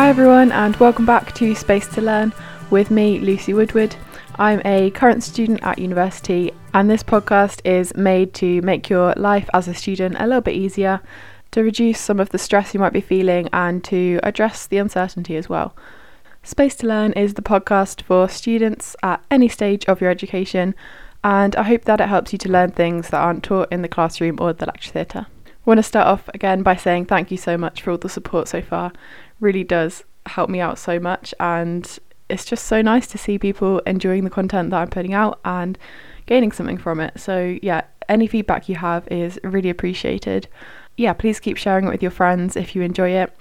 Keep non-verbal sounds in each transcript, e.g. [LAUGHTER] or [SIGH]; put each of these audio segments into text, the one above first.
Hi, everyone, and welcome back to Space to Learn with me, Lucy Woodward. I'm a current student at university, and this podcast is made to make your life as a student a little bit easier, to reduce some of the stress you might be feeling, and to address the uncertainty as well. Space to Learn is the podcast for students at any stage of your education, and I hope that it helps you to learn things that aren't taught in the classroom or the lecture theatre. I want to start off again by saying thank you so much for all the support so far really does help me out so much and it's just so nice to see people enjoying the content that I'm putting out and gaining something from it. So yeah, any feedback you have is really appreciated. Yeah, please keep sharing it with your friends if you enjoy it.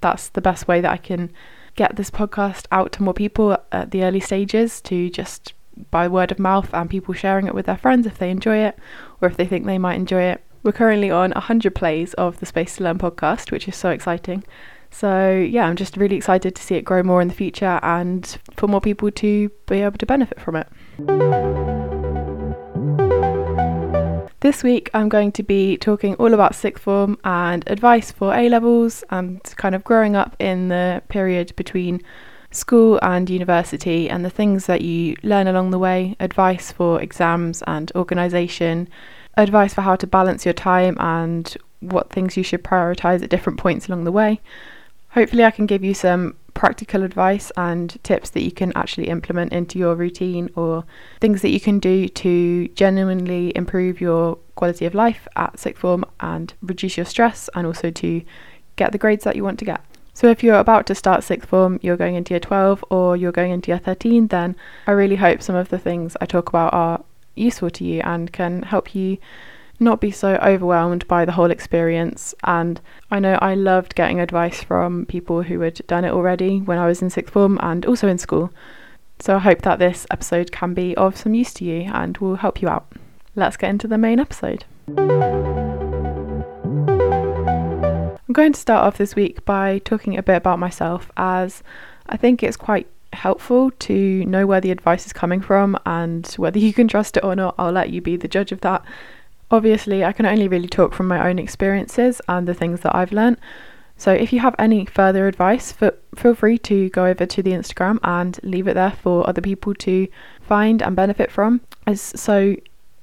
That's the best way that I can get this podcast out to more people at the early stages to just by word of mouth and people sharing it with their friends if they enjoy it or if they think they might enjoy it. We're currently on 100 plays of the Space to Learn podcast, which is so exciting. So, yeah, I'm just really excited to see it grow more in the future and for more people to be able to benefit from it. This week, I'm going to be talking all about sixth form and advice for A levels and kind of growing up in the period between school and university and the things that you learn along the way, advice for exams and organisation, advice for how to balance your time and what things you should prioritise at different points along the way Hopefully, I can give you some practical advice and tips that you can actually implement into your routine or things that you can do to genuinely improve your quality of life at sixth form and reduce your stress and also to get the grades that you want to get. So, if you're about to start sixth form, you're going into year 12 or you're going into year 13, then I really hope some of the things I talk about are useful to you and can help you not be so overwhelmed by the whole experience. And I know I loved getting advice from people who had done it already when I was in sixth form and also in school. So I hope that this episode can be of some use to you and will help you out. Let's get into the main episode. I'm going to start off this week by talking a bit about myself as I think it's quite helpful to know where the advice is coming from and whether you can trust it or not. I'll let you be the judge of that. Obviously, I can only really talk from my own experiences and the things that I've learnt. So, if you have any further advice, feel free to go over to the Instagram and leave it there for other people to find and benefit from. It's so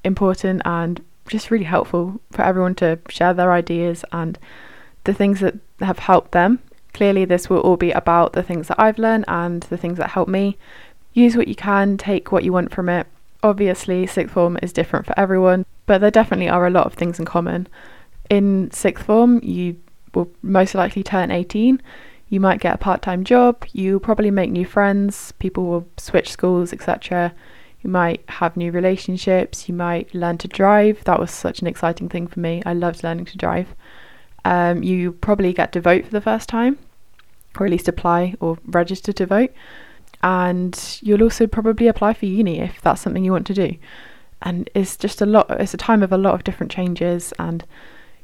important and just really helpful for everyone to share their ideas and the things that have helped them. Clearly, this will all be about the things that I've learned and the things that help me. Use what you can, take what you want from it. Obviously, sixth form is different for everyone but there definitely are a lot of things in common. In sixth form, you will most likely turn 18. You might get a part time job. You probably make new friends. People will switch schools, etc. You might have new relationships. You might learn to drive. That was such an exciting thing for me. I loved learning to drive. Um, you probably get to vote for the first time, or at least apply or register to vote. And you'll also probably apply for uni if that's something you want to do and it's just a lot it's a time of a lot of different changes and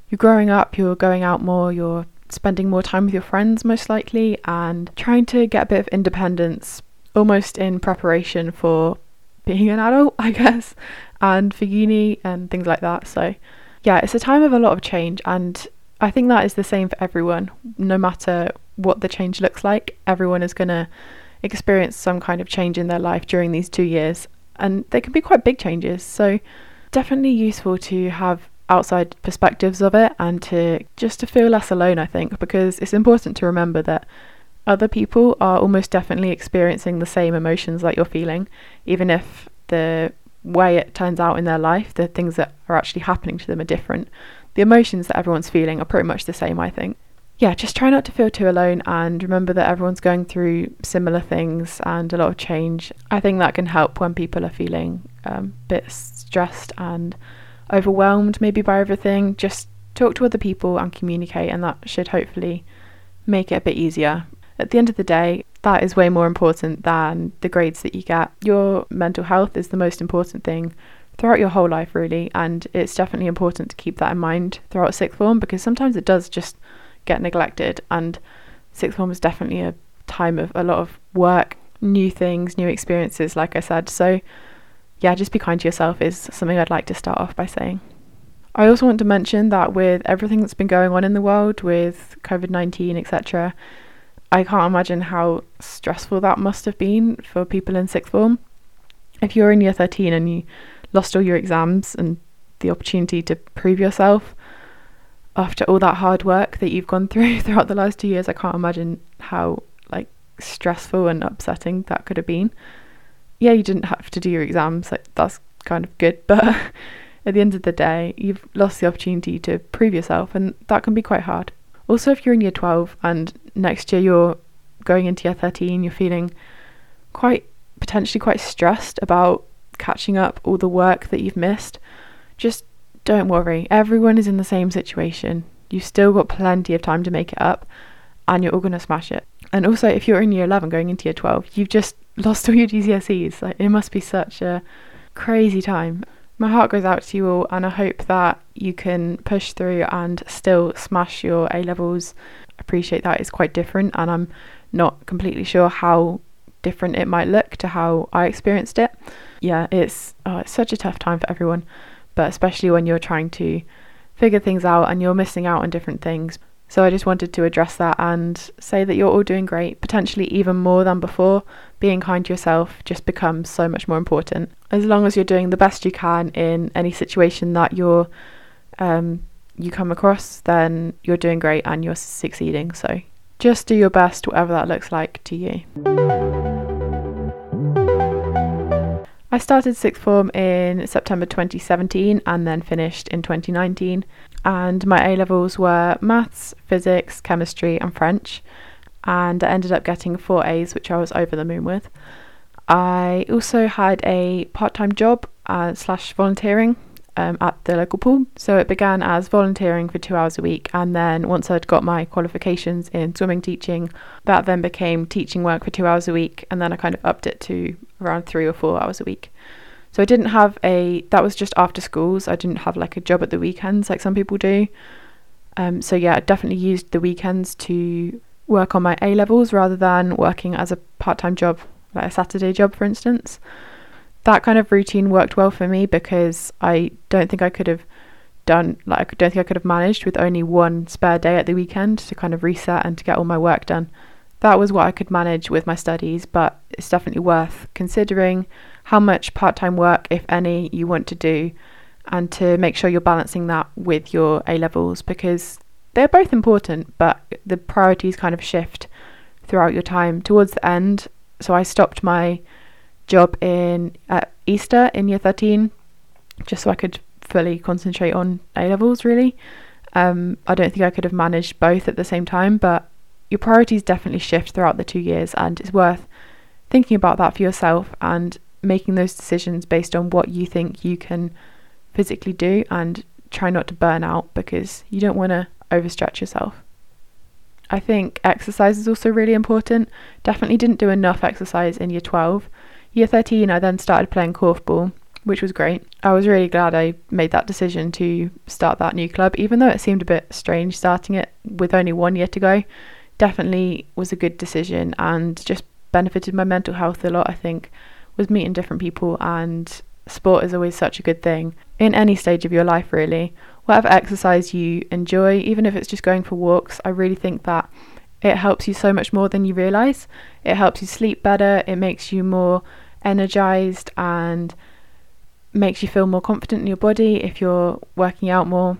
you're growing up you're going out more you're spending more time with your friends most likely and trying to get a bit of independence almost in preparation for being an adult [LAUGHS] i guess and for uni and things like that. So yeah it's a time of a lot of change and i think that is the same for everyone. No matter what the change looks like everyone is going to experience some kind of change in their life during these two years and they can be quite big changes. So definitely useful to have outside perspectives of it and to just to feel less alone I think because it's important to remember that other people are almost definitely experiencing the same emotions that you're feeling even if the way it turns out in their life the things that are actually happening to them are different the emotions that everyone's feeling are pretty much the same I think yeah, just try not to feel too alone and remember that everyone's going through similar things and a lot of change. I think that can help when people are feeling um, a bit stressed and overwhelmed maybe by everything. Just talk to other people and communicate, and that should hopefully make it a bit easier. At the end of the day, that is way more important than the grades that you get. Your mental health is the most important thing throughout your whole life, really, and it's definitely important to keep that in mind throughout sixth form because sometimes it does just get neglected. And sixth form is definitely a time of a lot of work, new things, new experiences, like I said. So, yeah, just be kind to yourself is something I'd like to start off by saying. I also want to mention that with everything that's been going on in the world with COVID 19, etc., I can't imagine how stressful that must have been for people in sixth form. If you're in year 13 and you lost all your exams and the opportunity to prove yourself after all that hard work that you've gone through [LAUGHS] throughout the last two years, I can't imagine how like stressful and upsetting that could have been. Yeah, you didn't have to do your exams, like that's kind of good, [LAUGHS] but at the end of the day, you've lost the opportunity to prove yourself, and that can be quite hard. Also, if you're in year 12 and next year you're going into year 13, you're feeling quite potentially quite stressed about catching up all the work that you've missed, just don't worry. Everyone is in the same situation. You've still got plenty of time to make it up, and you're all going to smash it. And also, if you're in year 11 going into year 12, you've just [LAUGHS] lost all your GCSEs. Like, it must be such a crazy time. My heart goes out to you all, and I hope that you can push through and still smash your A levels. Appreciate that it's quite different, and I'm not completely sure how different it might look to how I experienced it. Yeah, it's oh, it's such a tough time for everyone, but especially when you're trying to figure things out and you're missing out on different things. So I just wanted to address that and say that you're all doing great, potentially even more than before. Being kind to yourself just becomes so much more important. As long as you're doing the best you can in any situation that you're um, you come across, then you're doing great and you're succeeding. So just do your best, whatever that looks like to you. I started sixth form in September 2017 and then finished in 2019. And my A levels were maths, physics, chemistry, and French. And I ended up getting four A's, which I was over the moon with. I also had a part time job uh, slash volunteering um, at the local pool. So it began as volunteering for two hours a week, and then once I'd got my qualifications in swimming teaching, that then became teaching work for two hours a week, and then I kind of upped it to around three or four hours a week. So I didn't have a that was just after schools. I didn't have like a job at the weekends like some people do. Um, so yeah, I definitely used the weekends to work on my A levels rather than working as a part time job, like a Saturday job, for instance that kind of routine worked well for me because I don't think I could have done like I don't think I could have managed with only one spare day at the weekend to kind of reset and to get all my work done. That was what I could manage with my studies, but it's definitely worth considering how much part-time work if any you want to do and to make sure you're balancing that with your A levels because they're both important, but the priorities kind of shift throughout your time towards the end. So I stopped my job in at Easter in year 13 just so I could fully concentrate on A levels really. Um, I don't think I could have managed both at the same time, but your priorities definitely shift throughout the two years, and it's worth thinking about that for yourself and making those decisions based on what you think you can physically do and try not to burn out because you don't want to overstretch yourself. I think exercise is also really important. Definitely didn't do enough exercise in year 12. Year 13, I then started playing korfball, which was great. I was really glad I made that decision to start that new club, even though it seemed a bit strange starting it with only one year to go. Definitely was a good decision and just benefited my mental health a lot, I think, was meeting different people and sport is always such a good thing in any stage of your life, really. Whatever exercise you enjoy, even if it's just going for walks, I really think that it helps you so much more than you realize. It helps you sleep better, it makes you more energized and makes you feel more confident in your body if you're working out more.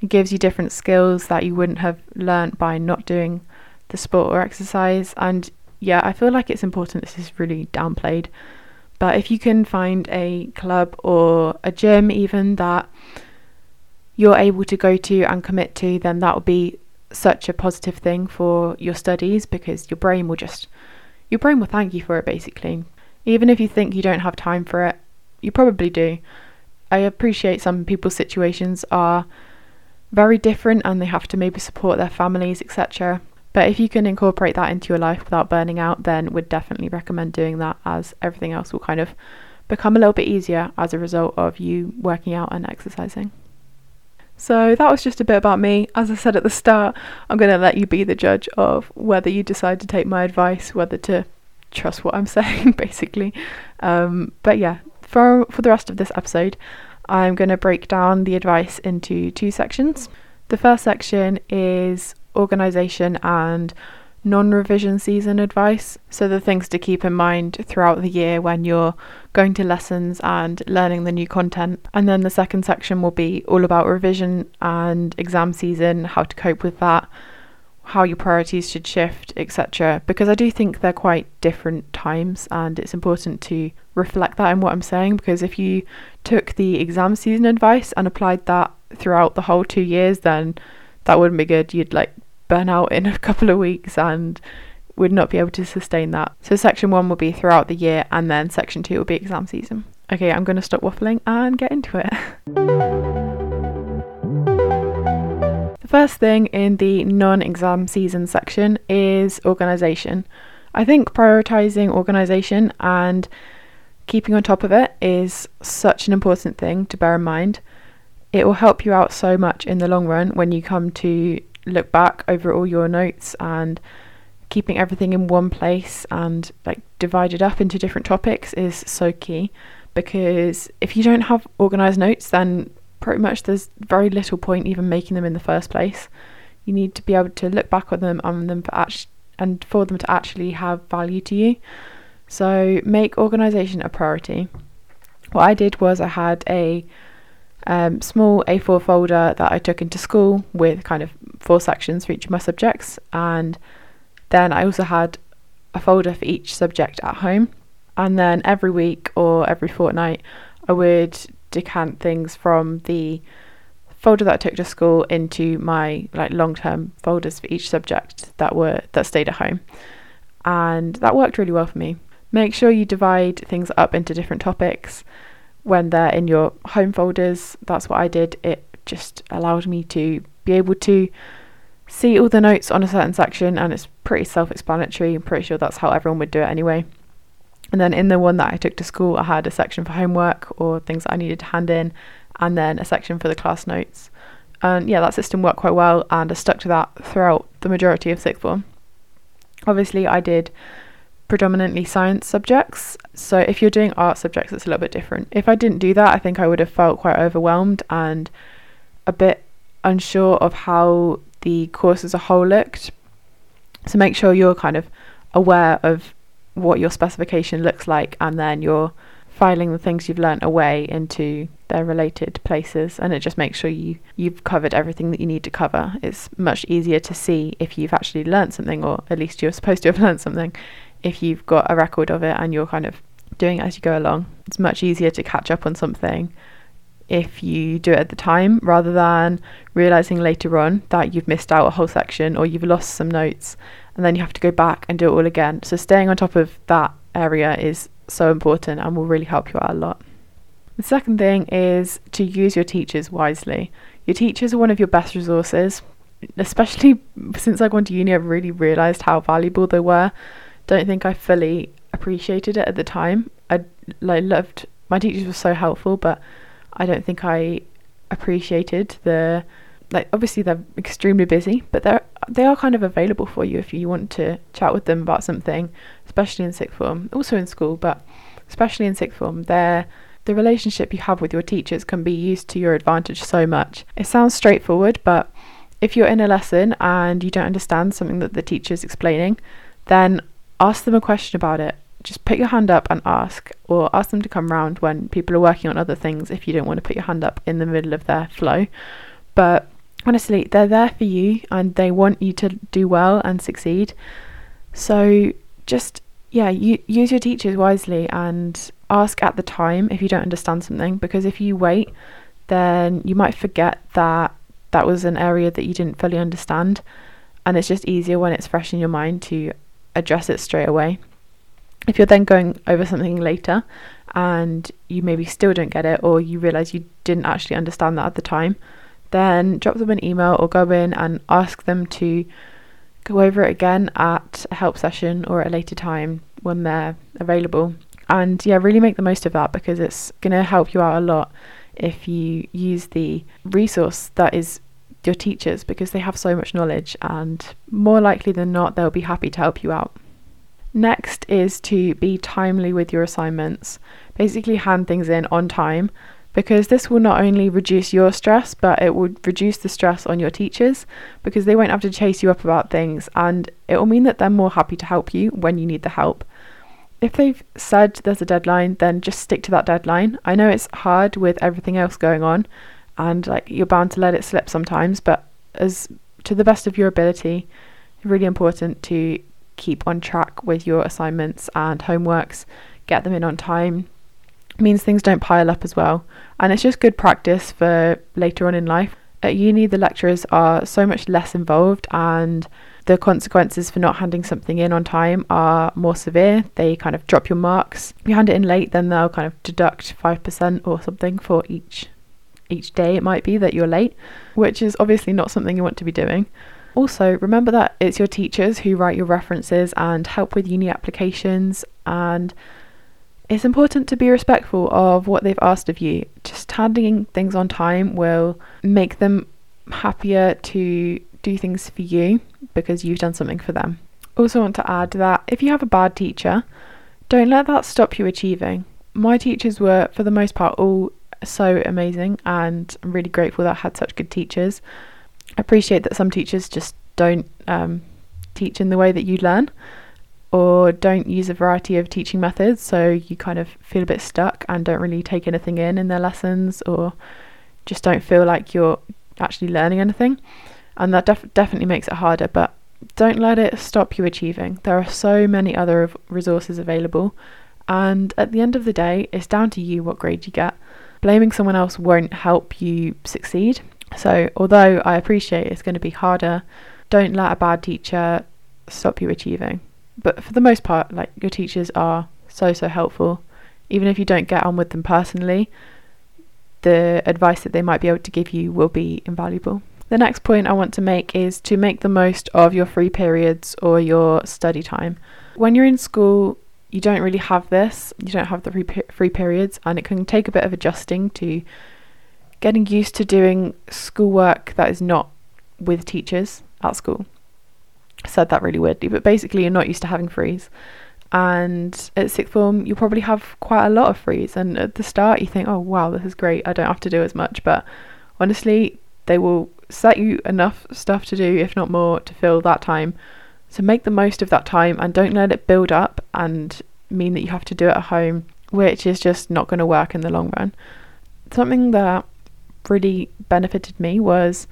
It gives you different skills that you wouldn't have learnt by not doing the sport or exercise. And yeah, I feel like it's important. This is really downplayed. But if you can find a club or a gym, even that you're able to go to and commit to, then that would be such a positive thing for your studies because your brain will just your brain will thank you for it basically. Even if you think you don't have time for it, you probably do. I appreciate some people's situations are very different and they have to maybe support their families, etc. But if you can incorporate that into your life without burning out, then would definitely recommend doing that as everything else will kind of become a little bit easier as a result of you working out and exercising. So that was just a bit about me. As I said at the start, I'm going to let you be the judge of whether you decide to take my advice, whether to trust what I'm [LAUGHS] saying, basically. Um, but yeah, for for the rest of this episode, I'm going to break down the advice into two sections. The first section is organization and non revision season advice. So, the things to keep in mind throughout the year when you're going to lessons and learning the new content. And then the second section will be all about revision and exam season, how to cope with that, how your priorities should shift, etc. Because I do think they're quite different times, and it's important to reflect that in what I'm saying. Because if you took the exam season advice and applied that throughout the whole two years, then that wouldn't be good. You'd like burn out in [LAUGHS] a couple of weeks and would not be able to sustain that. So, section one will be throughout the year, and then section two will be exam season. Okay, I'm going to stop waffling and get into it. [LAUGHS] the first thing in the non exam season section is organisation. I think prioritising organisation and keeping on top of it is such an important thing to bear in mind. It will help you out so much in the long run when you come to look back over all your notes and keeping everything in one place and like divided up into different topics is so key because if you don't have organized notes then pretty much there's very little point even making them in the first place. You need to be able to look back on them and them for and for them to actually have value to you. So make organization a priority. What i did was i had a um, small A4 folder that I took into school with kind of four sections for each of my subjects, and then I also had a folder for each subject at home. And then every week or every fortnight, I would decant things from the folder that I took to school into my like long-term folders for each subject that were that stayed at home, and that worked really well for me. Make sure you divide things up into different topics when they're in your home folders. That's what I did. It just allowed me to be able to see all the notes on a certain section, and it's pretty self explanatory. I'm pretty sure that's how everyone would do it anyway. And then in the one that I took to school, I had a section for homework or things that I needed to hand in, and then a section for the class notes. And yeah, that system worked quite well, and I stuck to that throughout the majority of sixth form. Obviously, I did predominantly science subjects. So if you're doing art subjects, it's a little bit different. If I didn't do that, I think I would have felt quite overwhelmed and a bit unsure of how the course as a whole looked. So make sure you're kind of aware of what your specification looks like and then you're filing the things you've learnt away into their related places and it just makes sure you you've covered everything that you need to cover it's much easier to see if you've actually learnt something or at least you're supposed to have [LAUGHS] learnt something if you've got a record of it and you're kind of doing it as you go along. It's much easier to catch up on something if you do it at the time rather than realizing later on that you've missed out a whole section or you've lost some notes and then you have to go back and do it all again. So staying on top of that area is so important and will really help you out a lot. The second thing is to use your teachers wisely. Your teachers are one of your best resources, especially [LAUGHS] since I went to uni, I've really realised how valuable they were don't think I fully appreciated it at the time. I like loved my teachers were so helpful, but I don't think I appreciated the like obviously they're extremely busy, but they're they are kind of available for you if you want to chat with them about something, especially in sixth form, also in school, but especially in sixth form, they're the relationship you have with your teachers can be used to your advantage so much. It sounds straightforward, but if you're in a lesson and you don't understand something that the teacher is explaining, then ask them a question about it. Just put your hand up and ask, or ask them to come round when people are working on other things if you don't want to put your hand up in the middle of their flow. But honestly, they're there for you and they want you to do well and succeed. So just, yeah, you, use your teachers wisely and ask at the time if you don't understand something, because if you wait, then you might forget that that was an area that you didn't fully understand. And it's just easier when it's fresh in your mind to address it straight away. If you're then going over something later and you maybe still don't get it or you realize you didn't actually understand that at the time, then drop them an email or go in and ask them to go over it again at a help session or at a later time when they're available. And yeah, really make the most of that because it's going to help you out a lot if you use the resource that is your teachers because they have so much knowledge and more likely than not they'll be happy to help you out. Next is to be timely with your assignments. Basically hand things in on time. because this will not only reduce your stress, but it will reduce the stress on your teachers because they won't have to chase you up about things and it will mean that they're more happy to help you when you need the help. If they've said there's a deadline, then just stick to that deadline. I know it's hard with everything else going on and like you're bound to let it slip sometimes, but as to the best of your ability, really important to keep on track with your assignments and homeworks, get them in on time. Means things don't pile up as well. And it's just good practice for later on in life. At uni, the lecturers are so much less involved, and the consequences for not handing something in on time are more severe. They kind of drop your marks. If you hand it in late, then they'll kind of deduct 5% or something for each each day it might be that you're late, which is obviously not something you want to be doing. Also, remember that it's your teachers who write your references and help with uni applications, and it's important to be respectful of what they've asked of you. Just handing things on time will make them happier to do things for you because you've done something for them. Also, want to add that if you have a bad teacher, don't let that stop you achieving. My teachers were, for the most part, all so amazing, and I'm really grateful that I had such good teachers appreciate that some teachers just don't um, teach in the way that you learn or don't use a variety of teaching methods so you kind of feel a bit stuck and don't really take anything in in their lessons or just don't feel like you're actually learning anything. And that def- definitely makes it harder but don't let it stop you achieving. There are so many other resources available and at the end of the day it's down to you what grade you get. Blaming someone else won't help you succeed so, although I appreciate it's going to be harder, don't let a bad teacher stop you achieving. But for the most part, like your teachers are so, so helpful. Even if you don't get on with them personally, the advice that they might be able to give you will be invaluable. The next point I want to make is to make the most of your free periods or your study time. When you're in school, you don't really have this, you don't have the free, free periods, and it can take a bit of adjusting to getting used to doing schoolwork that is not with teachers at school. I said that really weirdly, but basically, you're not used to having frees. And at sixth form, you probably have quite a lot of frees. And at the start, you think, oh, wow, this is great. I don't have to do as much. But honestly, they will set you enough stuff to do, if not more, to fill that time. So make the most of that time and don't let it build up and mean that you have to do it at home, which is just not going to work in the long run. Something that really benefited me was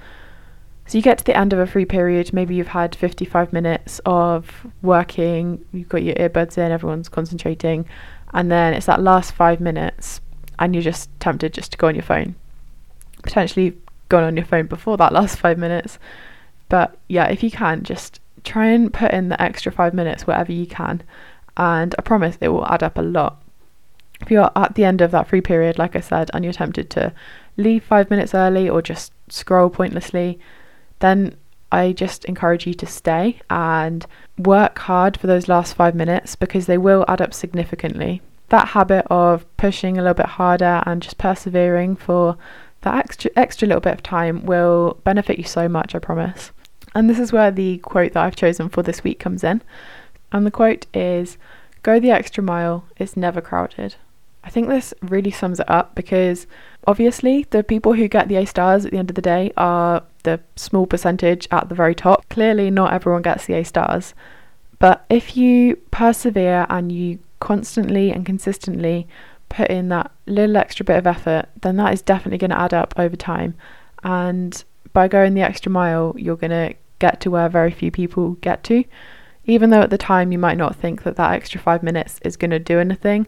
so you get to the end of a free period, maybe you've had 55 minutes of working, you've got your earbuds in, everyone's concentrating, and then it's that last five minutes and you're just tempted just to go on your phone. Potentially gone on your phone before that last five minutes. But yeah, if you can, just try and put in the extra five minutes wherever you can. And I promise it will add up a lot. If you're at the end of that free period, like I said, and you're tempted to leave five minutes early or just scroll pointlessly, then I just encourage you to stay and work hard for those last five minutes because they will add up significantly. That habit of pushing a little bit harder and just persevering for that extra extra little bit of time will benefit you so much, I promise. And this is where the quote that I've chosen for this week comes in. And the quote is Go the extra mile, it's never crowded. I think this really sums it up because obviously the people who get the A stars at the end of the day are the small percentage at the very top. Clearly, not everyone gets the A stars, but if you persevere and you constantly and consistently put in that little extra bit of effort, then that is definitely going to add up over time. And by going the extra mile, you're going to get to where very few people get to. Even though at the time you might not think that that extra five minutes is going to do anything,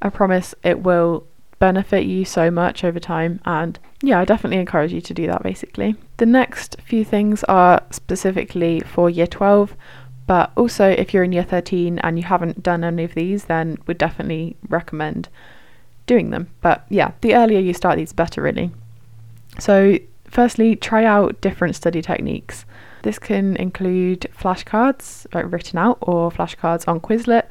I promise it will benefit you so much over time. And yeah, I definitely encourage you to do that basically. The next few things are specifically for year 12, but also if you're in year 13 and you haven't done any of these, then would definitely recommend doing them. But yeah, the earlier you start these, better really. So, firstly, try out different study techniques. This can include flashcards, like written out, or flashcards on Quizlet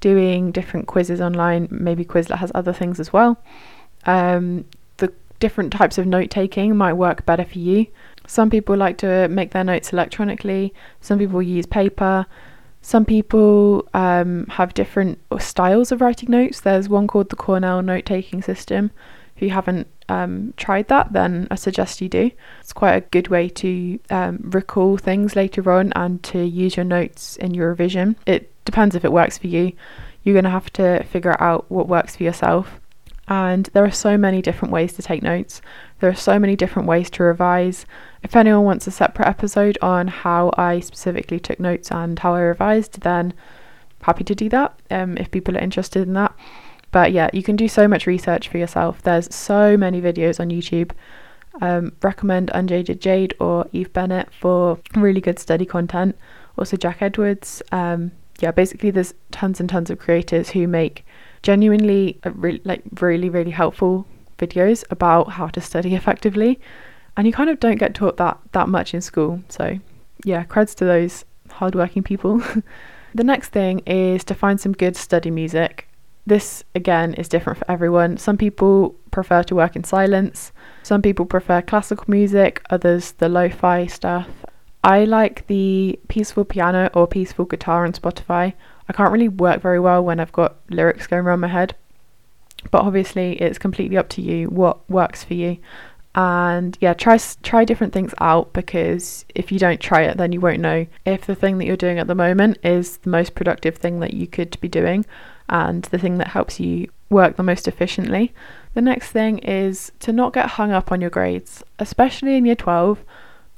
doing different quizzes online. Maybe Quizlet has other things as well. Um, the different types of note taking might work better for you. Some people like to make their notes electronically, some people use paper. Some people um, have different styles of writing notes. There's one called the Cornell note taking system, If you haven't um, tried that, then I suggest you do. It's quite a good way to um, recall things later on and to use your notes in your revision. It depends if it works for you. You're going to have to figure out what works for yourself. And there are so many different ways to take notes. There are so many different ways to revise. If anyone wants a separate episode on how I specifically took notes and how I revised, then happy to do that um, if people are interested in that. But yeah, you can do so much research for yourself. There's so many videos on YouTube. Um, recommend Unjaded Jade or Eve Bennett for really good study content. Also, Jack Edwards. Um, yeah, basically, there's tons and tons of creators who make genuinely uh, re- like really really helpful videos about how to study effectively. And you kind of don't get taught that that much in school. So yeah creds to those hardworking people. [LAUGHS] The next thing is to find some good study music. This again is different for everyone. Some people prefer to work in silence. Some people prefer classical music others the lo-fi stuff i like the peaceful piano or peaceful guitar on spotify I can't really work very well when I've got lyrics going around my head. But obviously, it's completely up to you what works for you. And yeah, try try different things out because if you don't try it, then you won't know if the thing that you're doing at the moment is the most productive thing that you could be doing and the thing that helps you work the most efficiently. The next thing is to not get hung up on your grades, especially in year 12.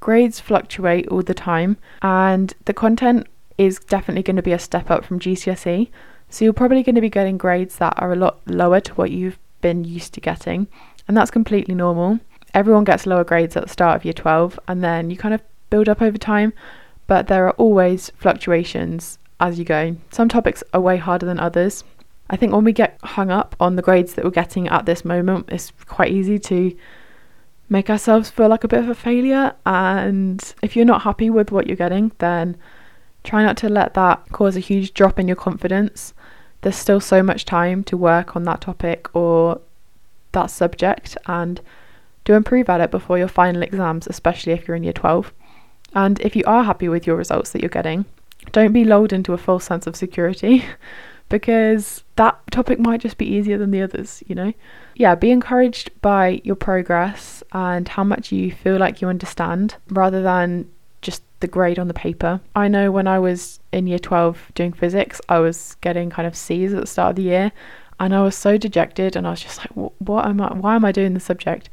Grades fluctuate all the time, and the content is definitely going to be a step up from GCSE. So you're probably going to be getting grades that are a lot lower to what you've been used to getting, and that's completely normal. Everyone gets lower grades at the start of year 12, and then you kind of build up over time, but there are always fluctuations as you go. Some topics are way harder than others. I think when we get hung up on the grades that we're getting at this moment, it's quite easy to make ourselves feel like a bit of a failure. And if you're not happy with what you're getting, then Try not to let that cause a huge drop in your confidence. There's still so much time to work on that topic or that subject and do improve at it before your final exams, especially if you're in year 12. And if you are happy with your results that you're getting, don't be lulled into a false sense of security [LAUGHS] because that topic might just be easier than the others, you know? Yeah, be encouraged by your progress and how much you feel like you understand rather than just the grade on the paper. I know when I was in year 12 doing physics, I was getting kind of C's at the start of the year and I was so dejected and I was just like what am I why am I doing this subject?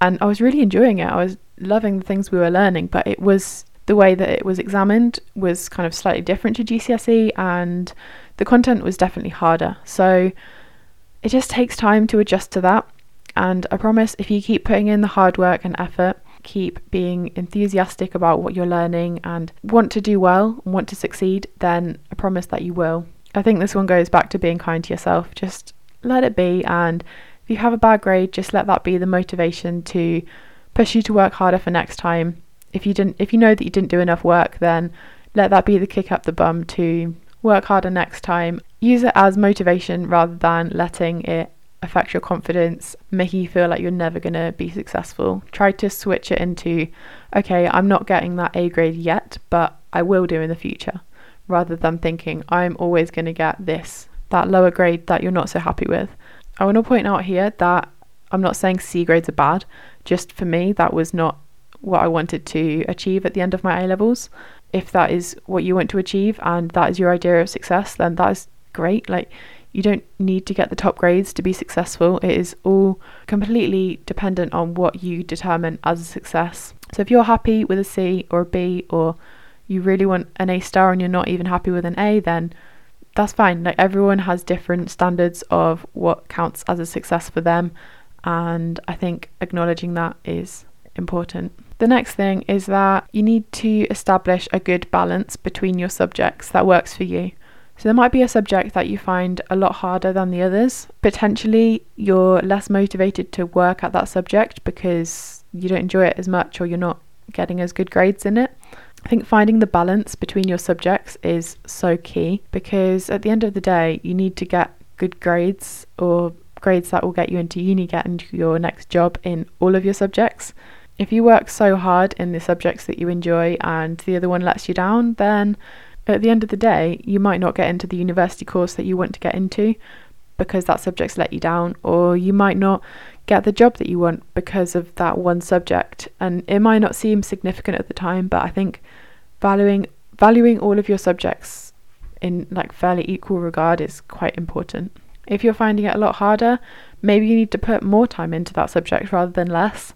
And I was really enjoying it. I was loving the things we were learning, but it was the way that it was examined was kind of slightly different to GCSE and the content was definitely harder. So it just takes time to adjust to that. And I promise if you keep putting in the hard work and effort, keep being enthusiastic about what you're learning and want to do well and want to succeed, then I promise that you will. I think this one goes back to being kind to yourself. Just let it be. And if you have a bad grade, just let that be the motivation to push you to work harder for next time. If you didn't, if you know that you didn't do enough work, then let that be the kick up the bum to work harder next time. Use it as motivation rather than letting it affect your confidence, making you feel like you're never going to be successful. Try to switch it into, okay, I'm not getting that A grade yet, but I will do in the future, rather than thinking, I'm always going to get this, that lower grade that you're not so happy with. I want to point out here that I'm not saying C grades are bad, just for me, that was not what I wanted to achieve at the end of my A levels. If that is what you want to achieve and that is your idea of success, then that is great. Like, you don't need to get the top grades to be successful. It is all completely dependent on what you determine as a success. So if you're happy with a C or a B or you really want an A star and you're not even happy with an A, then that's fine. Like everyone has different standards of what counts as a success for them, and I think acknowledging that is important. The next thing is that you need to establish a good balance between your subjects that works for you. So there might be a subject that you find a lot harder than the others. Potentially, you're less motivated to work at that subject because you don't enjoy it as much or you're not getting as good grades in it. I think finding the balance between your subjects is so key because at the end of the day, you need to get good grades or grades that will get you into uni, get into your next job in all of your subjects. If you work so hard in the subjects that you enjoy and the other one lets you down, then at the end of the day, you might not get into the university course that you want to get into because that subject's let you down, or you might not get the job that you want because of that one subject. And it might not seem significant at the time, but I think valuing valuing all of your subjects in like fairly equal regard is quite important. If you're finding it a lot harder, maybe you need to put more time into that subject rather than less.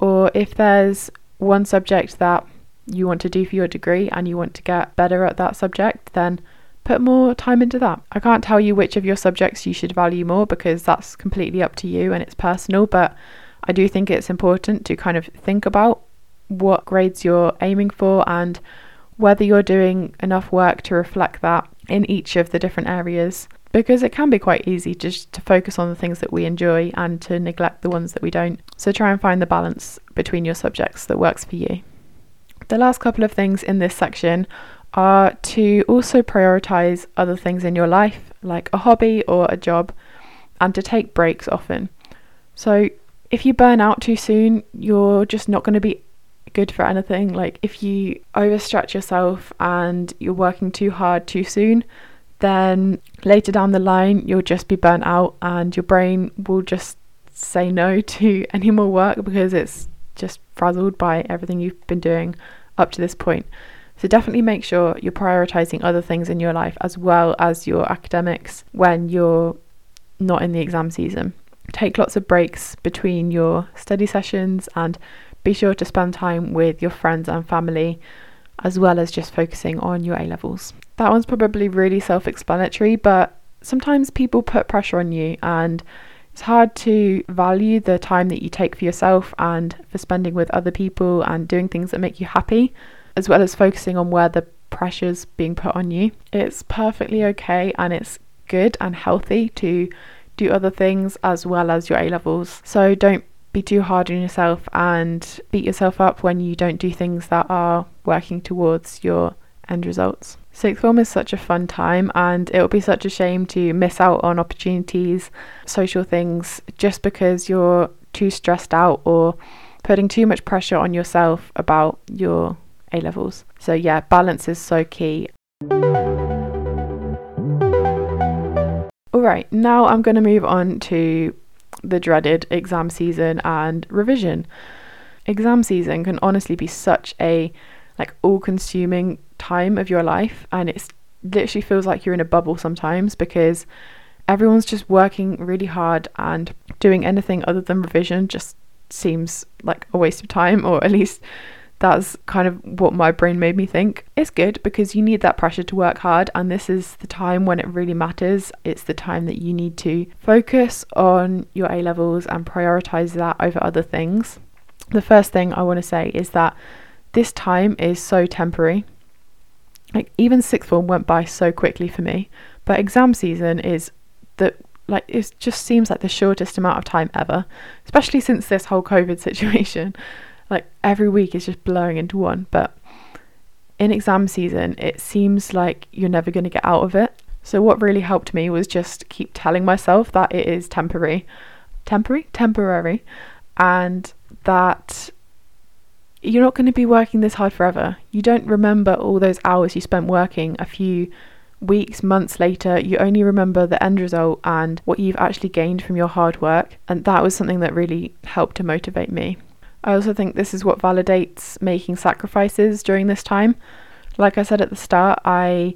Or if there's one subject that you want to do for your degree and you want to get better at that subject, then put more time into that. I can't tell you which of your subjects you should value more because that's completely up to you and it's personal, but I do think it's important to kind of think about what grades you're aiming for and whether you're doing enough work to reflect that in each of the different areas because it can be quite easy just to focus on the things that we enjoy and to neglect the ones that we don't. So try and find the balance between your subjects that works for you. The last couple of things in this section are to also prioritize other things in your life, like a hobby or a job, and to take breaks often. So, if you burn out too soon, you're just not going to be good for anything. Like, if you overstretch yourself and you're working too hard too soon, then later down the line, you'll just be burnt out and your brain will just say no [LAUGHS] to any more work because it's just frazzled by everything you've been doing up to this point. So definitely make sure you're prioritizing other things in your life as well as your academics when you're not in the exam season. Take lots of breaks between your study sessions and be sure to spend time with your friends and family as well as just focusing on your A levels. That one's probably really self explanatory, but sometimes people put pressure on you and it's hard to value the time that you take for yourself and for spending with other people and doing things that make you happy as well as focusing on where the pressure's being put on you. It's perfectly okay and it's good and healthy to do other things as well as your A levels. So don't be too hard on yourself and beat yourself up when you don't do things that are working towards your end results. Sixth form is such a fun time, and it will be such a shame to miss out on opportunities, social things, just because you're too stressed out or putting too much pressure on yourself about your a levels. So, yeah, balance is so key. All right, now I'm going to move on to the dreaded exam season and revision. Exam season can honestly be such a like all-consuming time of your life and it literally feels like you're in a bubble sometimes because everyone's just working really hard and doing anything other than revision just seems like a waste of time or at least that's kind of what my brain made me think. It's good because you need that pressure to work hard, and this is the time when it really matters. It's the time that you need to focus on your A levels and prioritize that over other things. The first thing I want to say is that this time is so temporary. Like, even sixth form went by so quickly for me, but exam season is the like it just seems like the shortest amount of time ever, especially since this whole COVID [LAUGHS] situation. Like every week is just blowing into one. But in exam season, it seems like you're never going to get out of it. So, what really helped me was just keep telling myself that it is temporary, temporary, temporary, and that you're not going to be working this hard forever. You don't remember all those hours you spent working a few weeks, months later. You only remember the end result and what you've actually gained from your hard work. And that was something that really helped to motivate me. I also think this is what validates making sacrifices during this time. Like I said at the start, I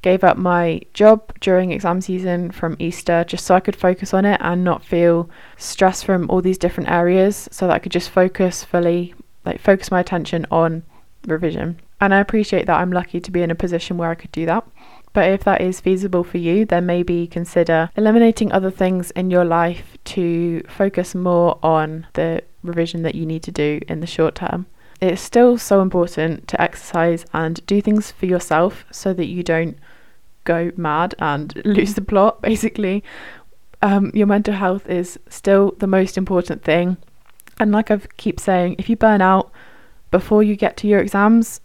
gave up my job during exam season from Easter just so I could focus on it and not feel stress from all these different areas so that I could just focus fully, like focus my attention on revision. And I appreciate that I'm lucky to be in a position where I could do that. But if that is feasible for you, then maybe consider eliminating other things in your life to focus more on the revision that you need to do in the short term. It's still so important to exercise and do things for yourself so that you don't go mad and [LAUGHS] lose the plot, basically. Um, your mental health is still the most important thing. And like I keep saying, if you burn out before you get to your exams,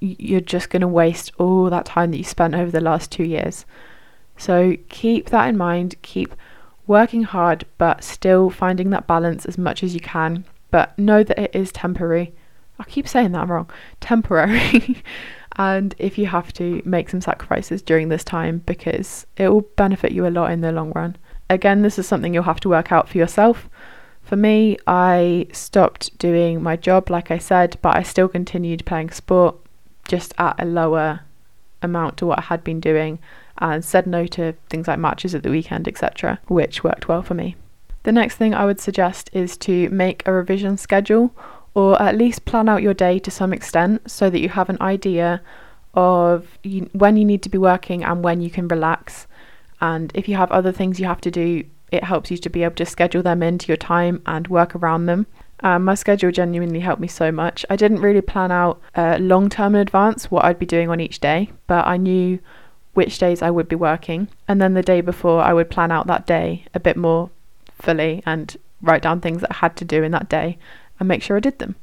you're just going to waste all that time that you spent over the last two years. So keep that in mind. Keep working hard, but still finding that balance as much as you can. But know that it is temporary. I keep saying that wrong. Temporary. [LAUGHS] and if you have to, make some sacrifices during this time because it will benefit you a lot in the long run. Again, this is something you'll have to work out for yourself. For me, I stopped doing my job, like I said, but I still continued playing sport just at a lower amount to what I had been doing and said no to things like matches at the weekend, etc., which worked well for me. The next thing I would suggest is to make a revision schedule or at least plan out your day to some extent so that you have an idea of when you need to be working and when you can relax. And if you have other things you have to do, it helps you to be able to schedule them into your time and work around them. Um, my schedule genuinely helped me so much. I didn't really plan out uh, long term in advance what I'd be doing on each day, but I knew which days I would be working. And then the day before, I would plan out that day a bit more fully and write down things that I had to do in that day and make sure I did them.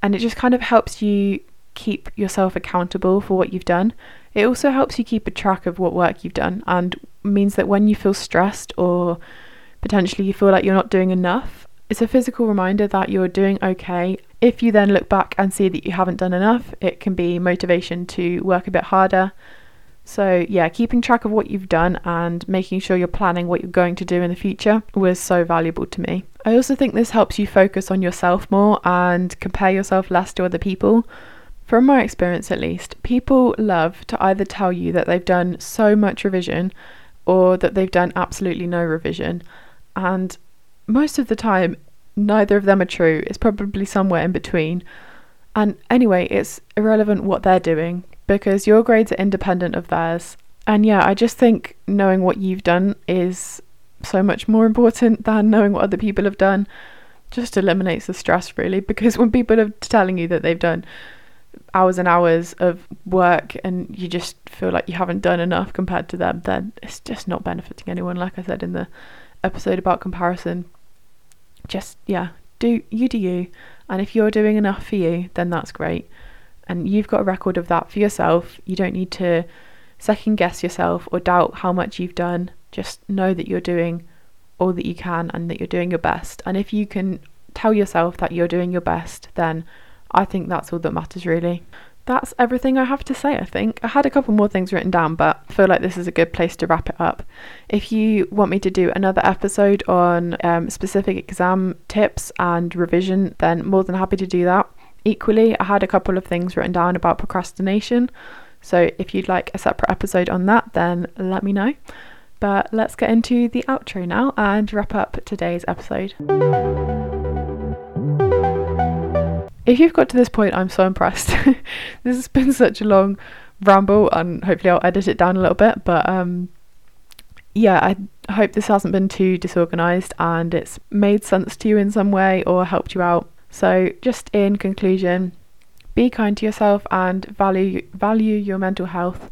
And it just kind of helps you keep yourself accountable for what you've done. It also helps you keep a track of what work you've done and means that when you feel stressed or potentially you feel like you're not doing enough, it's a physical reminder that you're doing okay. If you then look back and see that you haven't done enough, it can be motivation to work a bit harder so, yeah, keeping track of what you've done and making sure you're planning what you're going to do in the future was so valuable to me. I also think this helps you focus on yourself more and compare yourself less to other people. From my experience, at least, people love to either tell you that they've done so much revision or that they've done absolutely no revision. And most of the time, neither of them are true. It's probably somewhere in between. And anyway, it's irrelevant what they're doing because your grades are independent of theirs. And yeah, I just think knowing what you've done is so much more important than knowing what other people have done. Just eliminates the stress, really, because when people are telling you that they've done hours and hours of work and you just feel like you haven't done enough compared to them, then it's just not benefiting anyone. Like I said in the episode about comparison, just yeah, do you do you, and if you're doing enough for you, then that's great and you've got a record of that for yourself. You don't need to second guess yourself or doubt how much you've done. Just know that you're doing all that you can and that you're doing your best. And if you can tell yourself that you're doing your best, then I think that's all that matters really. That's everything I have to say, I think. I had a couple more things written down, but I feel like this is a good place to wrap it up. If you want me to do another episode on um, specific exam tips and revision, then more than happy to do that. Equally, I had a couple of things written down about procrastination. So if you'd like a separate episode on that, then let me know. But let's get into the outro now and wrap up today's episode. If you've got to this point, I'm so impressed. [LAUGHS] this has been such a long ramble, and hopefully, I'll edit it down a little bit. But um, yeah, I hope this hasn't been too disorganized and it's made sense to you in some way or helped you out. So, just in conclusion, be kind to yourself and value value your mental health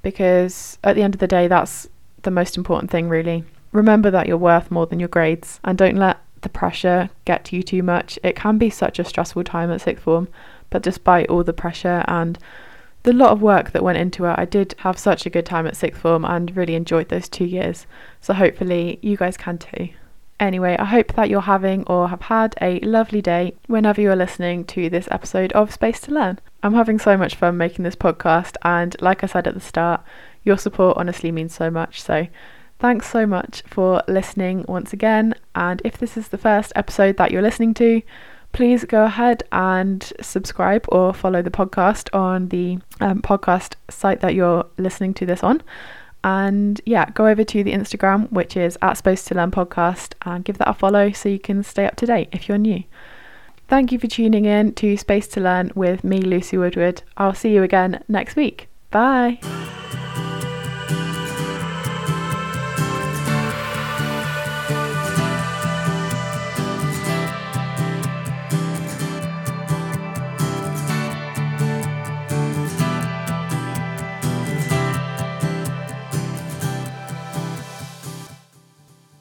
because at the end of the day that's the most important thing really. Remember that you're worth more than your grades and don't let the pressure get to you too much. It can be such a stressful time at sixth form, but despite all the pressure and the lot of work that went into it, I did have such a good time at sixth form and really enjoyed those two years. So hopefully you guys can too. Anyway, I hope that you're having or have had a lovely day whenever you're listening to this episode of Space to Learn. I'm having so much fun making this podcast, and like I said at the start, your support honestly means so much. So, thanks so much for listening once again. And if this is the first episode that you're listening to, please go ahead and subscribe or follow the podcast on the um, podcast site that you're listening to this on. And yeah, go over to the Instagram, which is at Space to Learn Podcast, and give that a follow so you can stay up to date if you're new. Thank you for tuning in to Space to Learn with me, Lucy Woodward. I'll see you again next week. Bye.